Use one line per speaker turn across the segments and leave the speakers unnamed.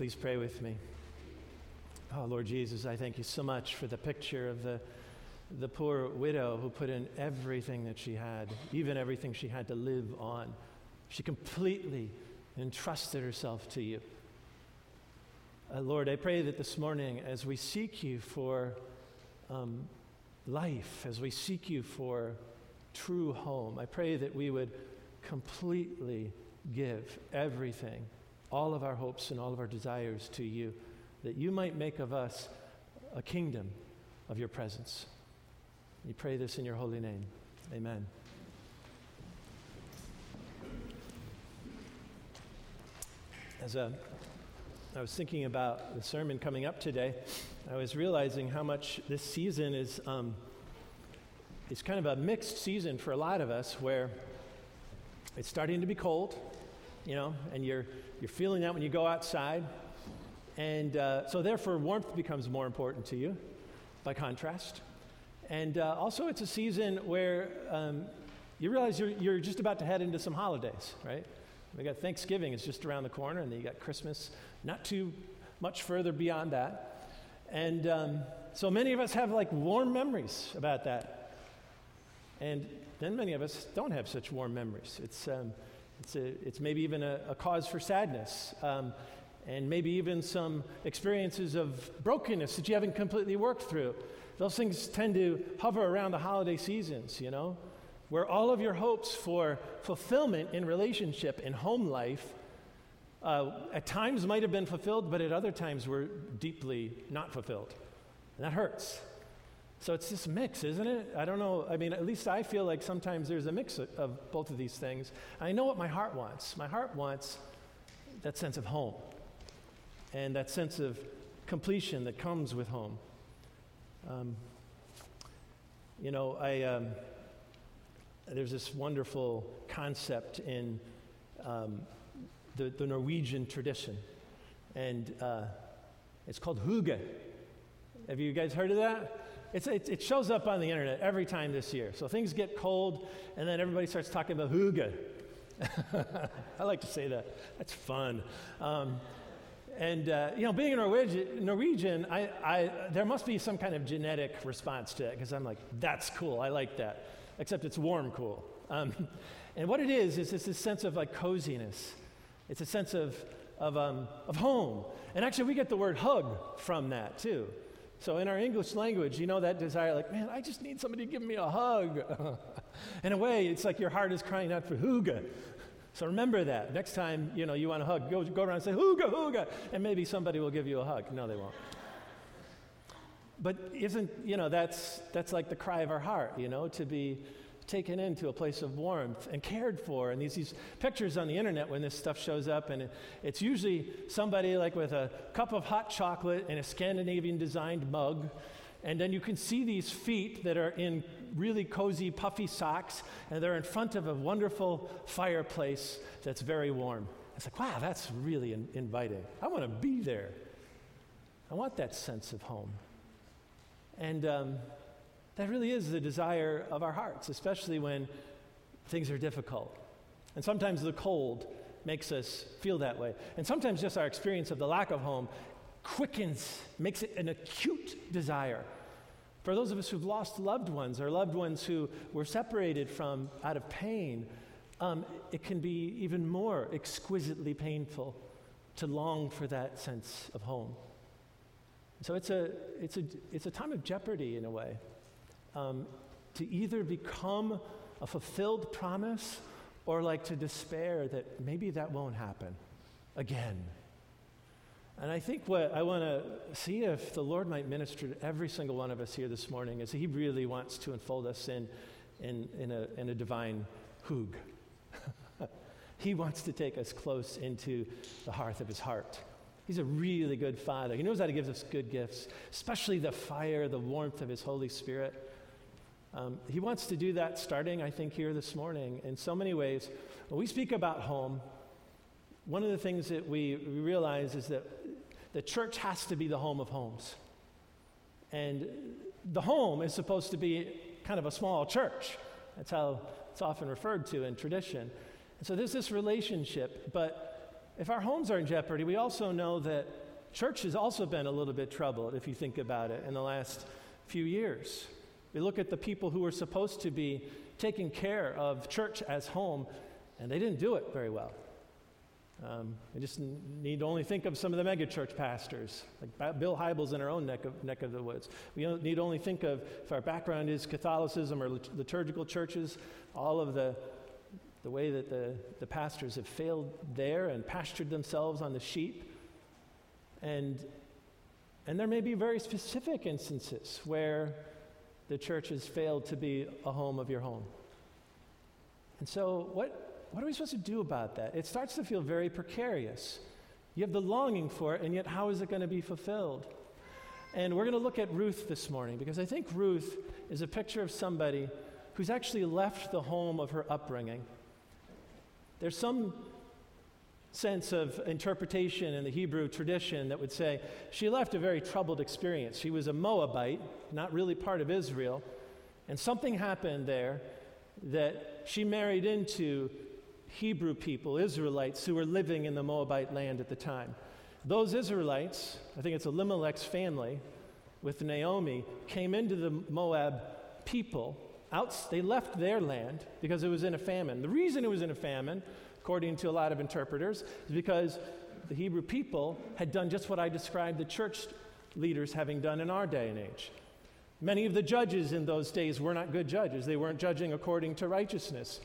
Please pray with me. Oh, Lord Jesus, I thank you so much for the picture of the, the poor widow who put in everything that she had, even everything she had to live on. She completely entrusted herself to you. Uh, Lord, I pray that this morning, as we seek you for um, life, as we seek you for true home, I pray that we would completely give everything, all of our hopes and all of our desires to you, that you might make of us a kingdom of your presence. We pray this in your holy name. Amen. As a, I was thinking about the sermon coming up today, I was realizing how much this season is, um, is kind of a mixed season for a lot of us where it's starting to be cold, you know, and you're, you're feeling that when you go outside. And uh, so, therefore, warmth becomes more important to you by contrast. And uh, also, it's a season where um, you realize you're, you're just about to head into some holidays, right? We got Thanksgiving is just around the corner, and then you got Christmas not too much further beyond that. And um, so many of us have like warm memories about that. And then many of us don't have such warm memories. It's, um, it's, a, it's maybe even a, a cause for sadness, um, and maybe even some experiences of brokenness that you haven't completely worked through. Those things tend to hover around the holiday seasons, you know, where all of your hopes for fulfillment in relationship and home life uh, at times might have been fulfilled, but at other times were deeply not fulfilled. And that hurts. So it's this mix, isn't it? I don't know. I mean, at least I feel like sometimes there's a mix of, of both of these things. I know what my heart wants. My heart wants that sense of home and that sense of completion that comes with home. Um, you know, I, um, there's this wonderful concept in um, the, the, Norwegian tradition, and uh, it's called hygge. Have you guys heard of that? It's, it, it, shows up on the internet every time this year. So things get cold, and then everybody starts talking about hygge. I like to say that. That's fun. Um, and, uh, you know, being a Norwegian, Norwegian I, I, there must be some kind of genetic response to it because I'm like, that's cool. I like that. Except it's warm cool. Um, and what it is, is it's this sense of like coziness. It's a sense of, of, um, of home. And actually, we get the word hug from that too. So in our English language, you know that desire, like, man, I just need somebody to give me a hug. in a way, it's like your heart is crying out for hygge. So remember that. Next time, you know, you want a hug, go, go around and say, hygge, hygge, and maybe somebody will give you a hug. No, they won't. But isn't, you know, that's, that's like the cry of our heart, you know, to be taken into a place of warmth and cared for. And these, these pictures on the internet when this stuff shows up, and it, it's usually somebody like with a cup of hot chocolate and a Scandinavian designed mug. And then you can see these feet that are in really cozy, puffy socks, and they're in front of a wonderful fireplace that's very warm. It's like, wow, that's really in- inviting. I want to be there. I want that sense of home. And um, that really is the desire of our hearts, especially when things are difficult. And sometimes the cold makes us feel that way. And sometimes just our experience of the lack of home quickens, makes it an acute desire. For those of us who've lost loved ones or loved ones who were separated from out of pain, um, it can be even more exquisitely painful to long for that sense of home. So it's a, it's a, it's a time of jeopardy in a way um, to either become a fulfilled promise or like to despair that maybe that won't happen again. And I think what I want to see if the Lord might minister to every single one of us here this morning is He really wants to unfold us in, in, in, a, in a divine hug. he wants to take us close into the hearth of His heart. He's a really good Father. He knows how to give us good gifts, especially the fire, the warmth of His Holy Spirit. Um, he wants to do that starting, I think, here this morning in so many ways. When we speak about home, one of the things that we, we realize is that the church has to be the home of homes. And the home is supposed to be kind of a small church. That's how it's often referred to in tradition. And so there's this relationship, but if our homes are in jeopardy, we also know that church has also been a little bit troubled, if you think about it, in the last few years. We look at the people who were supposed to be taking care of church as home, and they didn't do it very well. Um, I just need to only think of some of the megachurch pastors, like Bill Hybels in our own neck of, neck of the woods. We need only think of, if our background is Catholicism or liturgical churches, all of the, the way that the, the pastors have failed there and pastured themselves on the sheep. And, and there may be very specific instances where the church has failed to be a home of your home. And so, what, what are we supposed to do about that? It starts to feel very precarious. You have the longing for it, and yet how is it going to be fulfilled? And we're going to look at Ruth this morning because I think Ruth is a picture of somebody who's actually left the home of her upbringing. There's some sense of interpretation in the Hebrew tradition that would say she left a very troubled experience. She was a Moabite, not really part of Israel, and something happened there that she married into Hebrew people, Israelites, who were living in the Moabite land at the time. Those Israelites, I think it's Elimelech's family with Naomi, came into the Moab people. Out, they left their land because it was in a famine. The reason it was in a famine, according to a lot of interpreters, is because the Hebrew people had done just what I described the church leaders having done in our day and age. Many of the judges in those days were not good judges. They weren't judging according to righteousness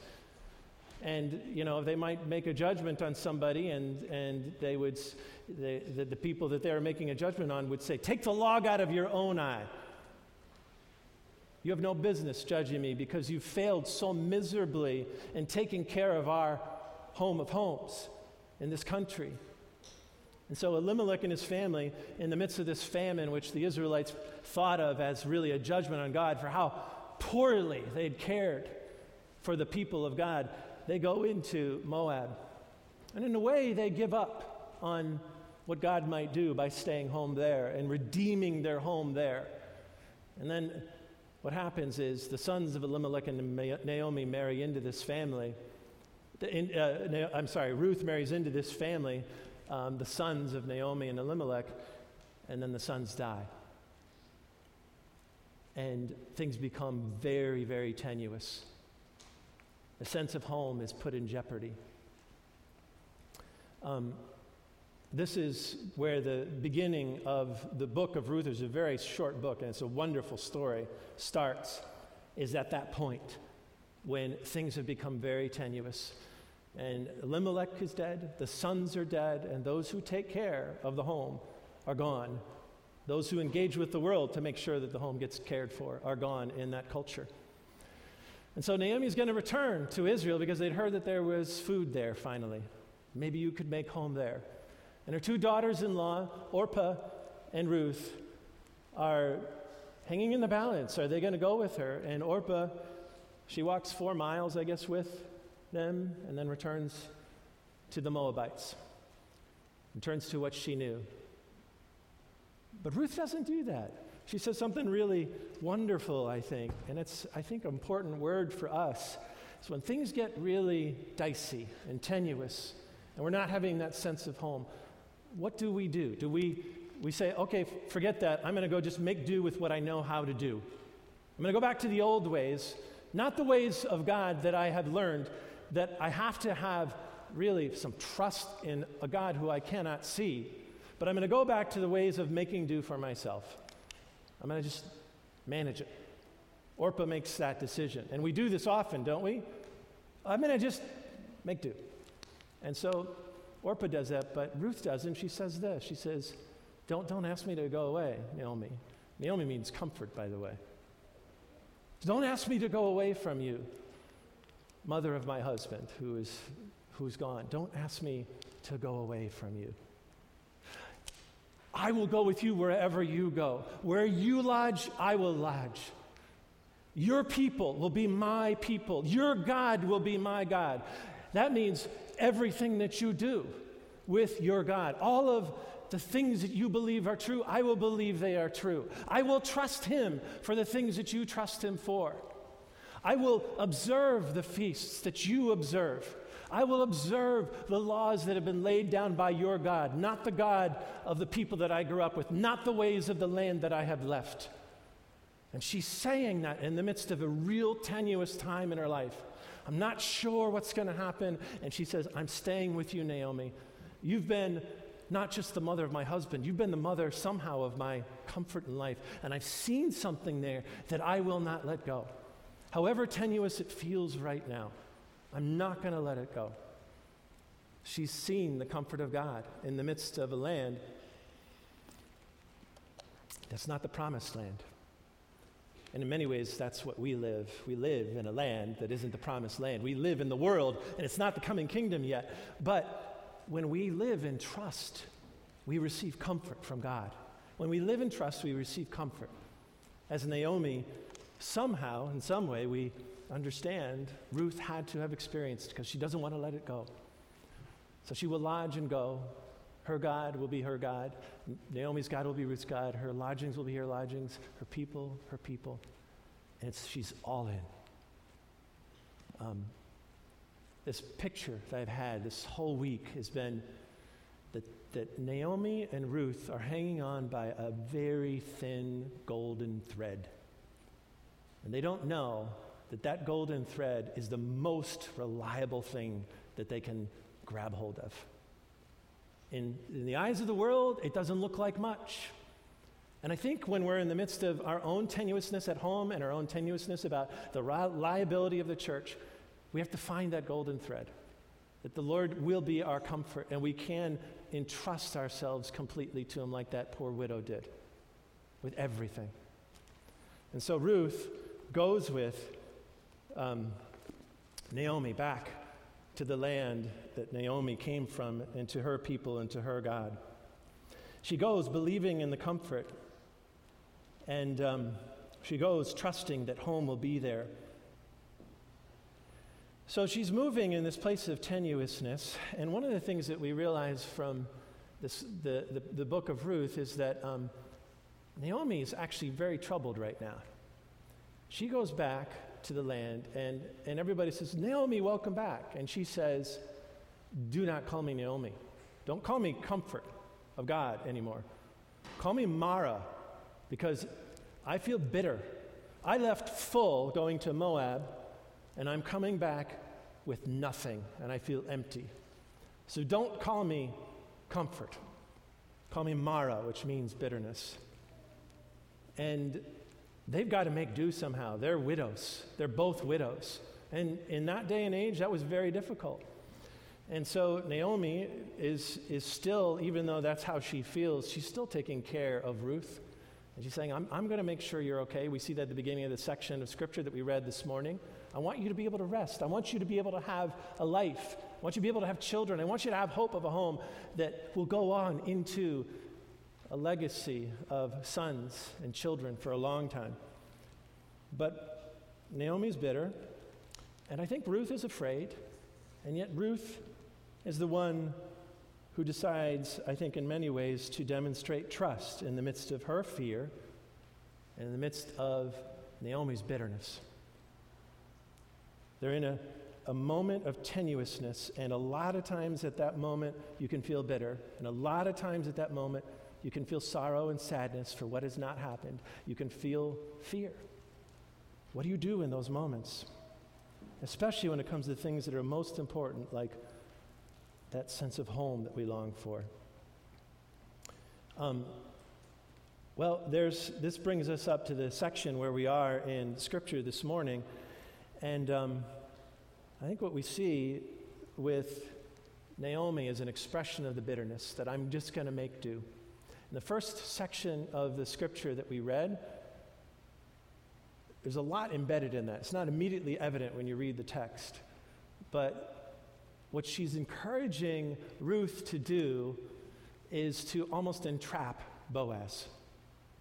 and you know they might make a judgment on somebody and, and they would they, the, the people that they were making a judgment on would say take the log out of your own eye you have no business judging me because you failed so miserably in taking care of our home of homes in this country and so Elimelech and his family, in the midst of this famine, which the Israelites thought of as really a judgment on God for how poorly they'd cared for the people of God, they go into Moab. And in a way, they give up on what God might do by staying home there and redeeming their home there. And then what happens is the sons of Elimelech and Naomi marry into this family. In, uh, I'm sorry, Ruth marries into this family, um, the sons of Naomi and Elimelech, and then the sons die. And things become very, very tenuous the sense of home is put in jeopardy. Um, this is where the beginning of the book of Ruth is a very short book, and it's a wonderful story. Starts is at that point when things have become very tenuous. And Elimelech is dead, the sons are dead, and those who take care of the home are gone. Those who engage with the world to make sure that the home gets cared for are gone in that culture. And so Naomi's going to return to Israel because they'd heard that there was food there finally. Maybe you could make home there. And her two daughters in law, Orpah and Ruth, are hanging in the balance. Are they going to go with her? And Orpah, she walks four miles, I guess, with them and then returns to the Moabites, returns to what she knew. But Ruth doesn't do that. She says something really wonderful, I think, and it's, I think, an important word for us. It's when things get really dicey and tenuous, and we're not having that sense of home. What do we do? Do we, we say, okay, forget that. I'm going to go just make do with what I know how to do. I'm going to go back to the old ways, not the ways of God that I have learned, that I have to have really some trust in a God who I cannot see, but I'm going to go back to the ways of making do for myself. I'm going to just manage it. Orpah makes that decision. And we do this often, don't we? I'm going to just make do. And so Orpah does that, but Ruth doesn't. She says this She says, Don't, don't ask me to go away, Naomi. Naomi means comfort, by the way. Don't ask me to go away from you, mother of my husband who is, who's gone. Don't ask me to go away from you. I will go with you wherever you go. Where you lodge, I will lodge. Your people will be my people. Your God will be my God. That means everything that you do with your God, all of the things that you believe are true, I will believe they are true. I will trust Him for the things that you trust Him for. I will observe the feasts that you observe. I will observe the laws that have been laid down by your God, not the God of the people that I grew up with, not the ways of the land that I have left. And she's saying that in the midst of a real tenuous time in her life. I'm not sure what's going to happen. And she says, I'm staying with you, Naomi. You've been not just the mother of my husband, you've been the mother somehow of my comfort in life. And I've seen something there that I will not let go. However tenuous it feels right now, I'm not going to let it go. She's seen the comfort of God in the midst of a land that's not the promised land. And in many ways, that's what we live. We live in a land that isn't the promised land. We live in the world, and it's not the coming kingdom yet. But when we live in trust, we receive comfort from God. When we live in trust, we receive comfort. As Naomi, somehow, in some way, we understand Ruth had to have experienced because she doesn't want to let it go. So she will lodge and go. Her God will be her God. Naomi's God will be Ruth's God. Her lodgings will be her lodgings. Her people, her people. And she's all in. Um, this picture that I've had this whole week has been that, that Naomi and Ruth are hanging on by a very thin golden thread. And they don't know that that golden thread is the most reliable thing that they can grab hold of. In, in the eyes of the world, it doesn't look like much. And I think when we're in the midst of our own tenuousness at home and our own tenuousness about the reliability of the church, we have to find that golden thread. That the Lord will be our comfort and we can entrust ourselves completely to Him like that poor widow did, with everything. And so Ruth goes with um, Naomi back to the land that Naomi came from and to her people and to her God. She goes believing in the comfort, and um, she goes trusting that home will be there. So she's moving in this place of tenuousness, and one of the things that we realize from this, the, the, the, book of Ruth is that um, Naomi is actually very troubled right now. She goes back to the land, and, and everybody says, Naomi, welcome back. And she says, Do not call me Naomi. Don't call me comfort of God anymore. Call me Mara, because I feel bitter. I left full going to Moab, and I'm coming back with nothing, and I feel empty. So don't call me comfort. Call me Mara, which means bitterness. And they've got to make do somehow. They're widows, they're both widows. And in that day and age, that was very difficult. And so Naomi is, is still, even though that's how she feels, she's still taking care of Ruth. And she's saying, I'm, I'm going to make sure you're okay. We see that at the beginning of the section of scripture that we read this morning. I want you to be able to rest. I want you to be able to have a life. I want you to be able to have children. I want you to have hope of a home that will go on into a legacy of sons and children for a long time. But Naomi's bitter, and I think Ruth is afraid, and yet Ruth is the one who decides, I think, in many ways, to demonstrate trust in the midst of her fear and in the midst of Naomi's bitterness. They're in a, a moment of tenuousness, and a lot of times at that moment, you can feel bitter, and a lot of times at that moment, you can feel sorrow and sadness for what has not happened. You can feel fear. What do you do in those moments? Especially when it comes to things that are most important, like that sense of home that we long for. Um, well, this brings us up to the section where we are in Scripture this morning. And um, I think what we see with Naomi is an expression of the bitterness that I'm just going to make do. In the first section of the scripture that we read, there's a lot embedded in that. It's not immediately evident when you read the text. But what she's encouraging Ruth to do is to almost entrap Boaz.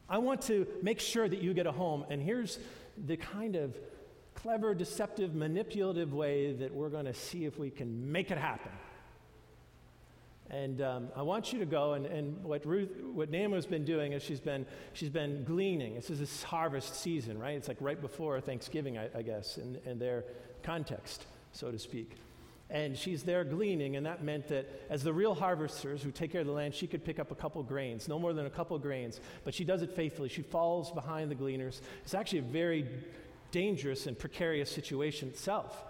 I want to make sure that you get a home, and here's the kind of clever, deceptive, manipulative way that we're going to see if we can make it happen. And um, I want you to go, and, and what Ruth, what Naomi's been doing is she's been, she's been gleaning. This is this harvest season, right? It's like right before Thanksgiving, I, I guess, in, in their context, so to speak. And she's there gleaning, and that meant that as the real harvesters who take care of the land, she could pick up a couple grains, no more than a couple grains. But she does it faithfully. She falls behind the gleaners. It's actually a very dangerous and precarious situation itself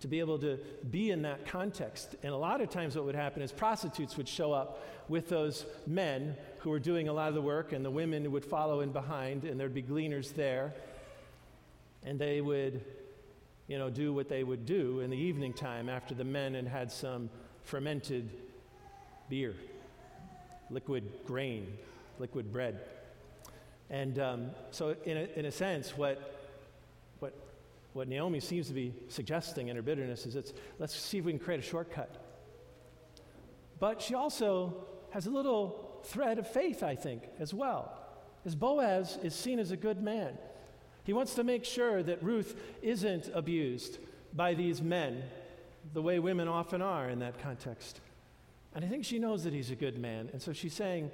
to be able to be in that context. And a lot of times, what would happen is prostitutes would show up with those men who were doing a lot of the work, and the women would follow in behind, and there'd be gleaners there. And they would you know, do what they would do in the evening time after the men had had some fermented beer, liquid grain, liquid bread. And um, so, in a, in a sense, what, what, what Naomi seems to be suggesting in her bitterness is it's, let's see if we can create a shortcut. But she also has a little thread of faith, I think, as well. As Boaz is seen as a good man. He wants to make sure that Ruth isn't abused by these men the way women often are in that context. And I think she knows that he's a good man. And so she's saying,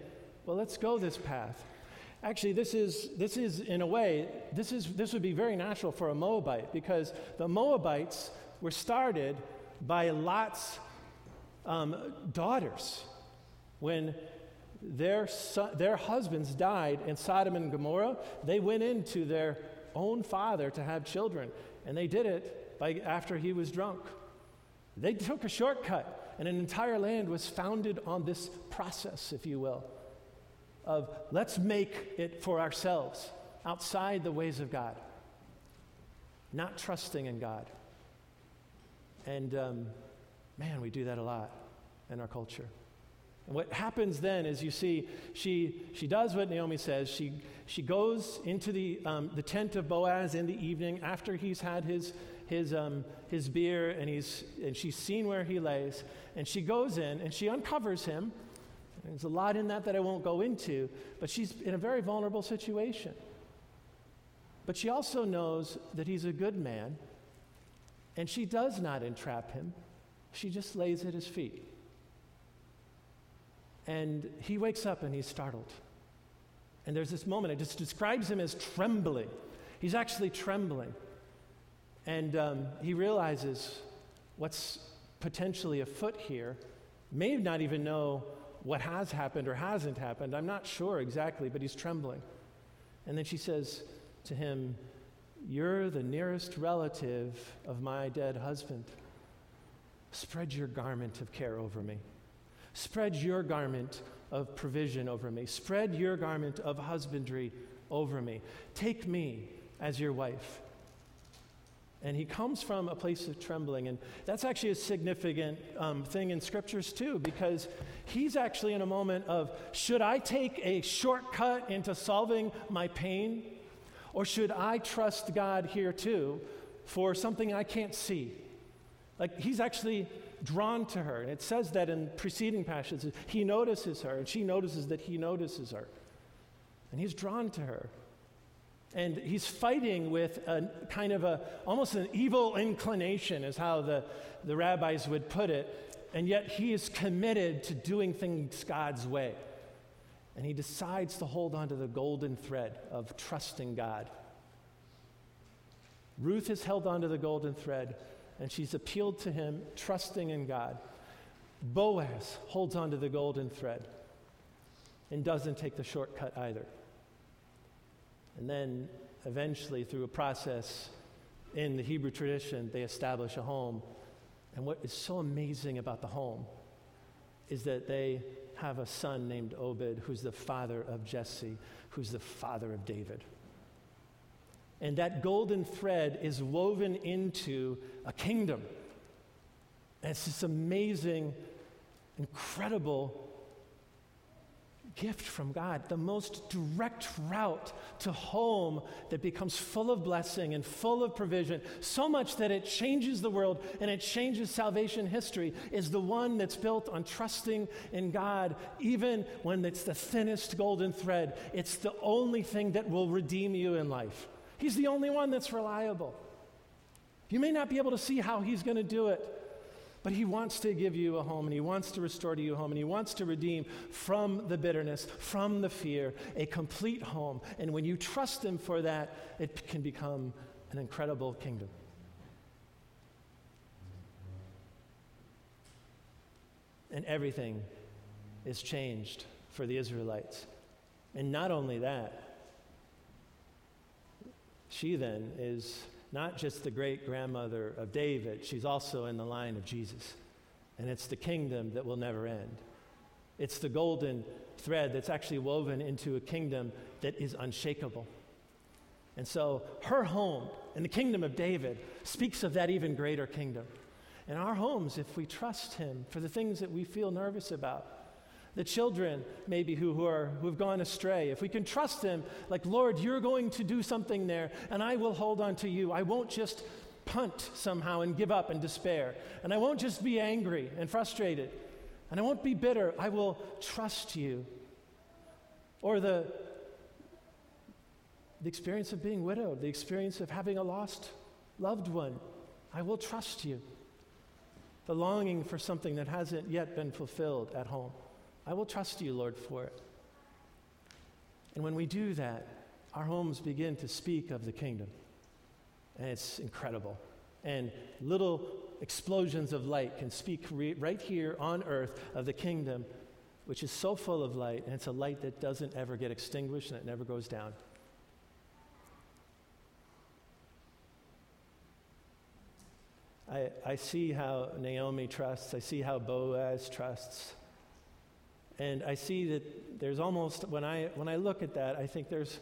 well, let's go this path. Actually, this is, this is in a way, this, is, this would be very natural for a Moabite because the Moabites were started by Lot's um, daughters. When their, their husbands died in Sodom and Gomorrah, they went into their own father to have children. And they did it by, after he was drunk. They took a shortcut, and an entire land was founded on this process, if you will, of let's make it for ourselves outside the ways of God, not trusting in God. And um, man, we do that a lot in our culture. And what happens then is you see, she, she does what Naomi says. She, she goes into the, um, the tent of Boaz in the evening after he's had his, his, um, his beer and, he's, and she's seen where he lays. And she goes in and she uncovers him. There's a lot in that that I won't go into, but she's in a very vulnerable situation. But she also knows that he's a good man, and she does not entrap him. She just lays at his feet. And he wakes up and he's startled. And there's this moment, it just describes him as trembling. He's actually trembling. And um, he realizes what's potentially afoot here. May not even know what has happened or hasn't happened. I'm not sure exactly, but he's trembling. And then she says to him, You're the nearest relative of my dead husband. Spread your garment of care over me. Spread your garment of provision over me. Spread your garment of husbandry over me. Take me as your wife. And he comes from a place of trembling. And that's actually a significant um, thing in scriptures, too, because he's actually in a moment of should I take a shortcut into solving my pain? Or should I trust God here, too, for something I can't see? Like he's actually drawn to her. And it says that in preceding passages. He notices her, and she notices that he notices her. And he's drawn to her. And he's fighting with a kind of a, almost an evil inclination, is how the, the rabbis would put it. And yet he is committed to doing things God's way. And he decides to hold on to the golden thread of trusting God. Ruth has held on to the golden thread and she's appealed to him, trusting in God. Boaz holds on to the golden thread and doesn't take the shortcut either. And then eventually, through a process in the Hebrew tradition, they establish a home. And what is so amazing about the home is that they have a son named Obed, who's the father of Jesse, who's the father of David. And that golden thread is woven into a kingdom. And it's this amazing, incredible gift from God, the most direct route to home that becomes full of blessing and full of provision, so much that it changes the world and it changes salvation history, is the one that's built on trusting in God, even when it's the thinnest golden thread. It's the only thing that will redeem you in life. He's the only one that's reliable. You may not be able to see how He's going to do it, but He wants to give you a home and He wants to restore to you a home and He wants to redeem from the bitterness, from the fear, a complete home. And when you trust Him for that, it can become an incredible kingdom. And everything is changed for the Israelites. And not only that, she then is not just the great grandmother of David, she's also in the line of Jesus. And it's the kingdom that will never end. It's the golden thread that's actually woven into a kingdom that is unshakable. And so her home and the kingdom of David speaks of that even greater kingdom. In our homes, if we trust him for the things that we feel nervous about, the children maybe who, who, are, who have gone astray, if we can trust him, like, Lord, you're going to do something there, and I will hold on to you. I won't just punt somehow and give up and despair. And I won't just be angry and frustrated. And I won't be bitter. I will trust you. Or the, the experience of being widowed, the experience of having a lost loved one. I will trust you. The longing for something that hasn't yet been fulfilled at home. I will trust you, Lord, for it. And when we do that, our homes begin to speak of the kingdom. And it's incredible. And little explosions of light can speak re- right here on earth of the kingdom, which is so full of light, and it's a light that doesn't ever get extinguished and it never goes down. I, I see how Naomi trusts, I see how Boaz trusts. And I see that there's almost, when I, when I look at that, I think there's,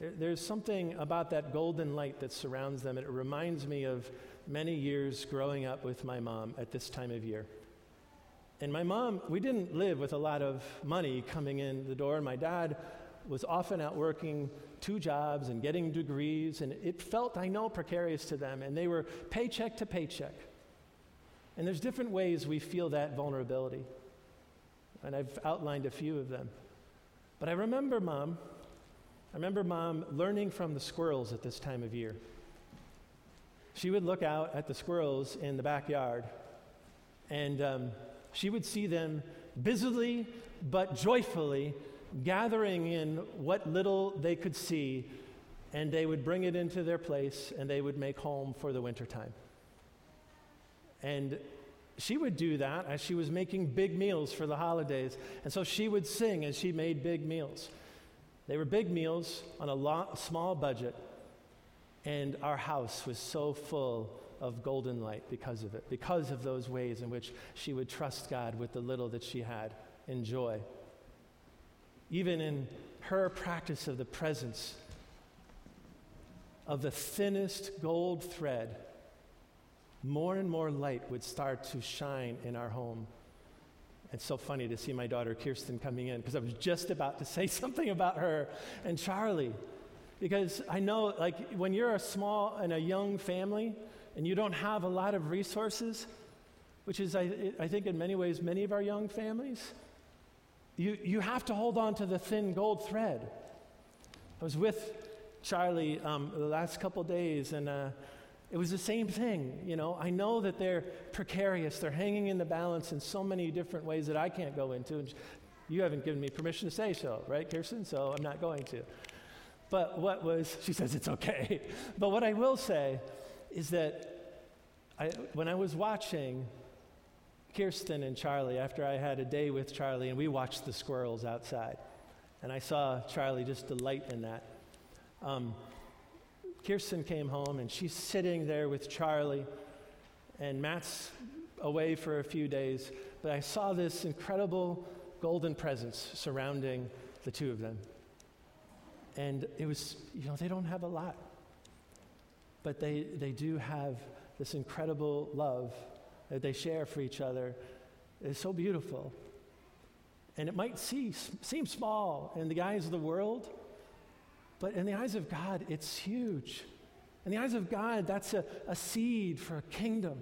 there, there's something about that golden light that surrounds them. It reminds me of many years growing up with my mom at this time of year. And my mom, we didn't live with a lot of money coming in the door. And My dad was often out working two jobs and getting degrees, and it felt, I know, precarious to them, and they were paycheck to paycheck. And there's different ways we feel that vulnerability, and I've outlined a few of them. But I remember mom, I remember mom learning from the squirrels at this time of year. She would look out at the squirrels in the backyard, and um, she would see them busily but joyfully gathering in what little they could see, and they would bring it into their place and they would make home for the wintertime. And she would do that as she was making big meals for the holidays. And so she would sing as she made big meals. They were big meals on a lot, small budget, and our house was so full of golden light because of it, because of those ways in which she would trust God with the little that she had in joy even in her practice of the presence of the thinnest gold thread, more and more light would start to shine in our home. It's so funny to see my daughter Kirsten coming in because I was just about to say something about her and Charlie. Because I know, like, when you're a small and a young family and you don't have a lot of resources, which is, I, I think, in many ways, many of our young families, you, you have to hold on to the thin gold thread. I was with Charlie um, the last couple days, and uh, it was the same thing. You know, I know that they're precarious, they're hanging in the balance in so many different ways that I can't go into. And you haven't given me permission to say so, right, Kirsten? So I'm not going to. But what was, she says it's okay. but what I will say is that I, when I was watching Kirsten and Charlie after I had a day with Charlie, and we watched the squirrels outside. And I saw Charlie just delight in that. Um, Kirsten came home, and she's sitting there with Charlie, and Matt's away for a few days. But I saw this incredible golden presence surrounding the two of them. And it was, you know, they don't have a lot, but they, they do have this incredible love that they share for each other It's so beautiful. And it might see, seem small in the eyes of the world, but in the eyes of God, it's huge. In the eyes of God, that's a, a seed for a kingdom.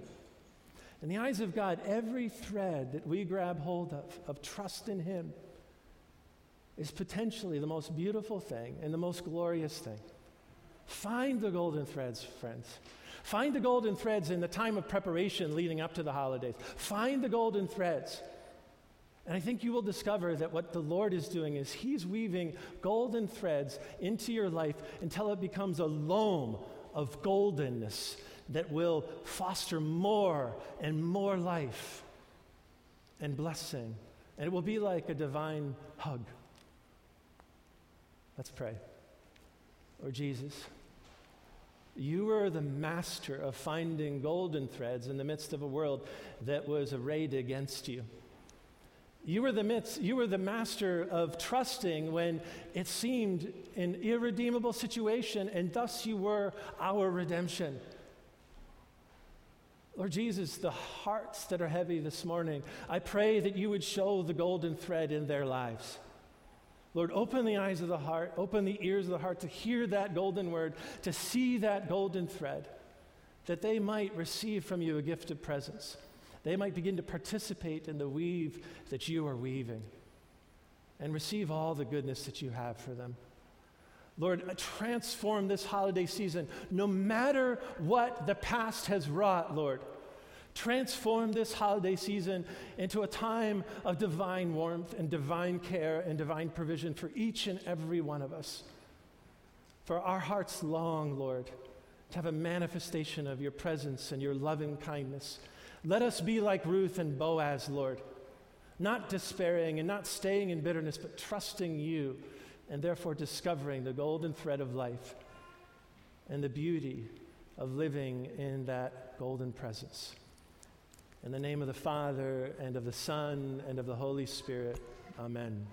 In the eyes of God, every thread that we grab hold of, of trust in Him, is potentially the most beautiful thing and the most glorious thing. Find the golden threads, friends. Find the golden threads in the time of preparation leading up to the holidays. Find the golden threads. And I think you will discover that what the Lord is doing is He's weaving golden threads into your life until it becomes a loam of goldenness that will foster more and more life. and blessing. And it will be like a divine hug. Let's pray. Lord Jesus, you were the master of finding golden threads in the midst of a world that was arrayed against you. You were the midst, you were the master of trusting when it seemed an irredeemable situation, and thus you were our redemption. Lord Jesus, the hearts that are heavy this morning, I pray that you would show the golden thread in their lives. Lord, open the eyes of the heart, open the ears of the heart to hear that golden word, to see that golden thread, that they might receive from you a gift of presence. They might begin to participate in the weave that you are weaving and receive all the goodness that you have for them. Lord, transform this holiday season, no matter what the past has wrought, Lord. Transform this holiday season into a time of divine warmth and divine care and divine provision for each and every one of us. For our hearts long, Lord, to have a manifestation of your presence and your loving kindness. Let us be like Ruth and Boaz, Lord, not despairing and not staying in bitterness, but trusting you and therefore discovering the golden thread of life and the beauty of living in that golden presence. In the name of the Father, and of the Son, and of the Holy Spirit, amen.